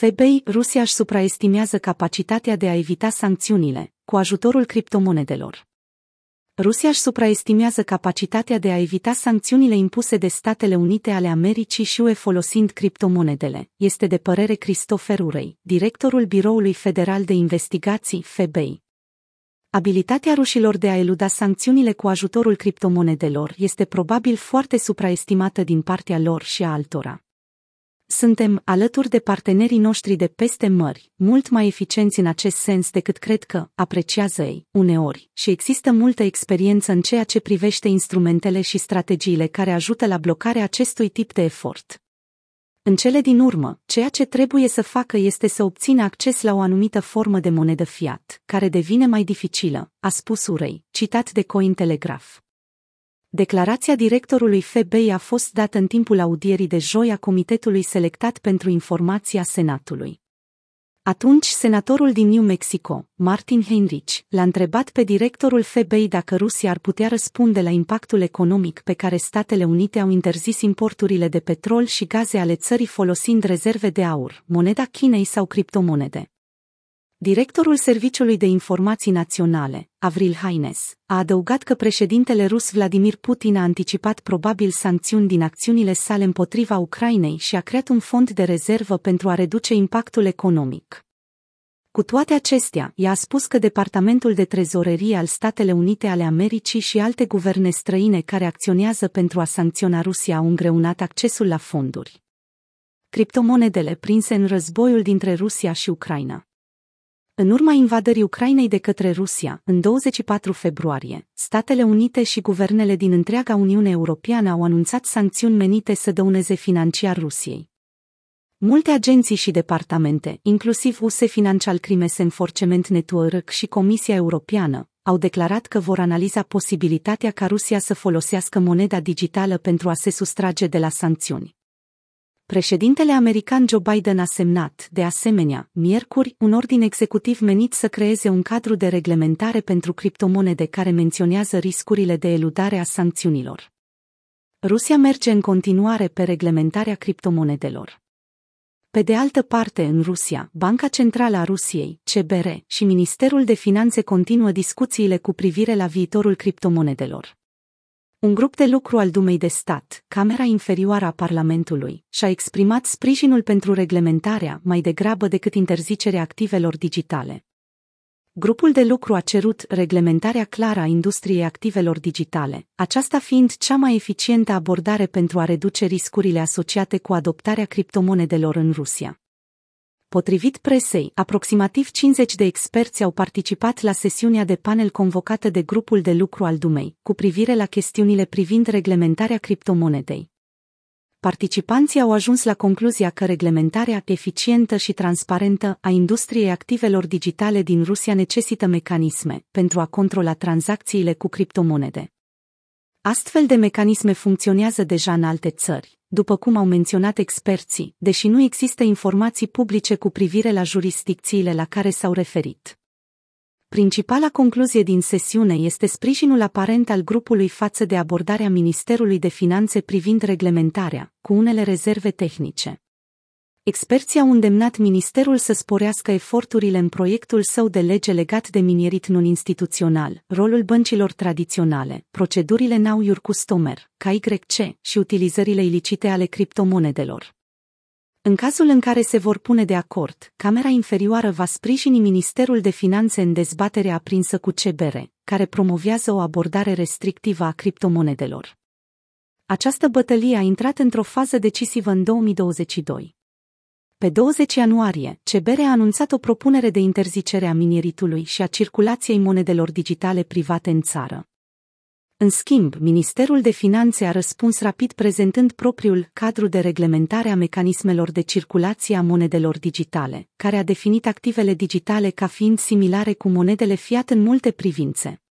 FBI, Rusia își supraestimează capacitatea de a evita sancțiunile, cu ajutorul criptomonedelor. Rusia își supraestimează capacitatea de a evita sancțiunile impuse de Statele Unite ale Americii și UE folosind criptomonedele, este de părere Christopher Urey, directorul Biroului Federal de Investigații, FBI. Abilitatea rușilor de a eluda sancțiunile cu ajutorul criptomonedelor este probabil foarte supraestimată din partea lor și a altora. Suntem, alături de partenerii noștri de peste mări, mult mai eficienți în acest sens decât cred că, apreciază ei, uneori, și există multă experiență în ceea ce privește instrumentele și strategiile care ajută la blocarea acestui tip de efort. În cele din urmă, ceea ce trebuie să facă este să obțină acces la o anumită formă de monedă fiat, care devine mai dificilă, a spus Urei, citat de Cointelegraph. Declarația directorului FBI a fost dată în timpul audierii de joi a Comitetului Selectat pentru Informația Senatului. Atunci, senatorul din New Mexico, Martin Heinrich, l-a întrebat pe directorul FBI dacă Rusia ar putea răspunde la impactul economic pe care Statele Unite au interzis importurile de petrol și gaze ale țării folosind rezerve de aur, moneda Chinei sau criptomonede. Directorul Serviciului de Informații Naționale, Avril Haines, a adăugat că președintele rus Vladimir Putin a anticipat probabil sancțiuni din acțiunile sale împotriva Ucrainei și a creat un fond de rezervă pentru a reduce impactul economic. Cu toate acestea, ea a spus că Departamentul de Trezorerie al Statele Unite ale Americii și alte guverne străine care acționează pentru a sancționa Rusia au îngreunat accesul la fonduri. Criptomonedele prinse în războiul dintre Rusia și Ucraina în urma invadării Ucrainei de către Rusia, în 24 februarie, Statele Unite și guvernele din întreaga Uniune Europeană au anunțat sancțiuni menite să dăuneze financiar Rusiei. Multe agenții și departamente, inclusiv USE Financial Crimes Enforcement Network și Comisia Europeană, au declarat că vor analiza posibilitatea ca Rusia să folosească moneda digitală pentru a se sustrage de la sancțiuni. Președintele american Joe Biden a semnat, de asemenea, miercuri, un ordin executiv menit să creeze un cadru de reglementare pentru criptomonede care menționează riscurile de eludare a sancțiunilor. Rusia merge în continuare pe reglementarea criptomonedelor. Pe de altă parte, în Rusia, Banca Centrală a Rusiei, CBR, și Ministerul de Finanțe continuă discuțiile cu privire la viitorul criptomonedelor. Un grup de lucru al Dumei de Stat, Camera Inferioară a Parlamentului, și-a exprimat sprijinul pentru reglementarea mai degrabă decât interzicerea activelor digitale. Grupul de lucru a cerut reglementarea clară a industriei activelor digitale, aceasta fiind cea mai eficientă abordare pentru a reduce riscurile asociate cu adoptarea criptomonedelor în Rusia. Potrivit presei, aproximativ 50 de experți au participat la sesiunea de panel convocată de grupul de lucru al Dumei, cu privire la chestiunile privind reglementarea criptomonedei. Participanții au ajuns la concluzia că reglementarea eficientă și transparentă a industriei activelor digitale din Rusia necesită mecanisme pentru a controla tranzacțiile cu criptomonede. Astfel de mecanisme funcționează deja în alte țări, după cum au menționat experții, deși nu există informații publice cu privire la jurisdicțiile la care s-au referit. Principala concluzie din sesiune este sprijinul aparent al grupului față de abordarea Ministerului de Finanțe privind reglementarea, cu unele rezerve tehnice. Experții au îndemnat ministerul să sporească eforturile în proiectul său de lege legat de minierit non-instituțional, rolul băncilor tradiționale, procedurile Now Customer, KYC și utilizările ilicite ale criptomonedelor. În cazul în care se vor pune de acord, Camera Inferioară va sprijini Ministerul de Finanțe în dezbaterea aprinsă cu CBR, care promovează o abordare restrictivă a criptomonedelor. Această bătălie a intrat într-o fază decisivă în 2022. Pe 20 ianuarie, CBR a anunțat o propunere de interzicere a minieritului și a circulației monedelor digitale private în țară. În schimb, Ministerul de Finanțe a răspuns rapid prezentând propriul cadru de reglementare a mecanismelor de circulație a monedelor digitale, care a definit activele digitale ca fiind similare cu monedele fiat în multe privințe.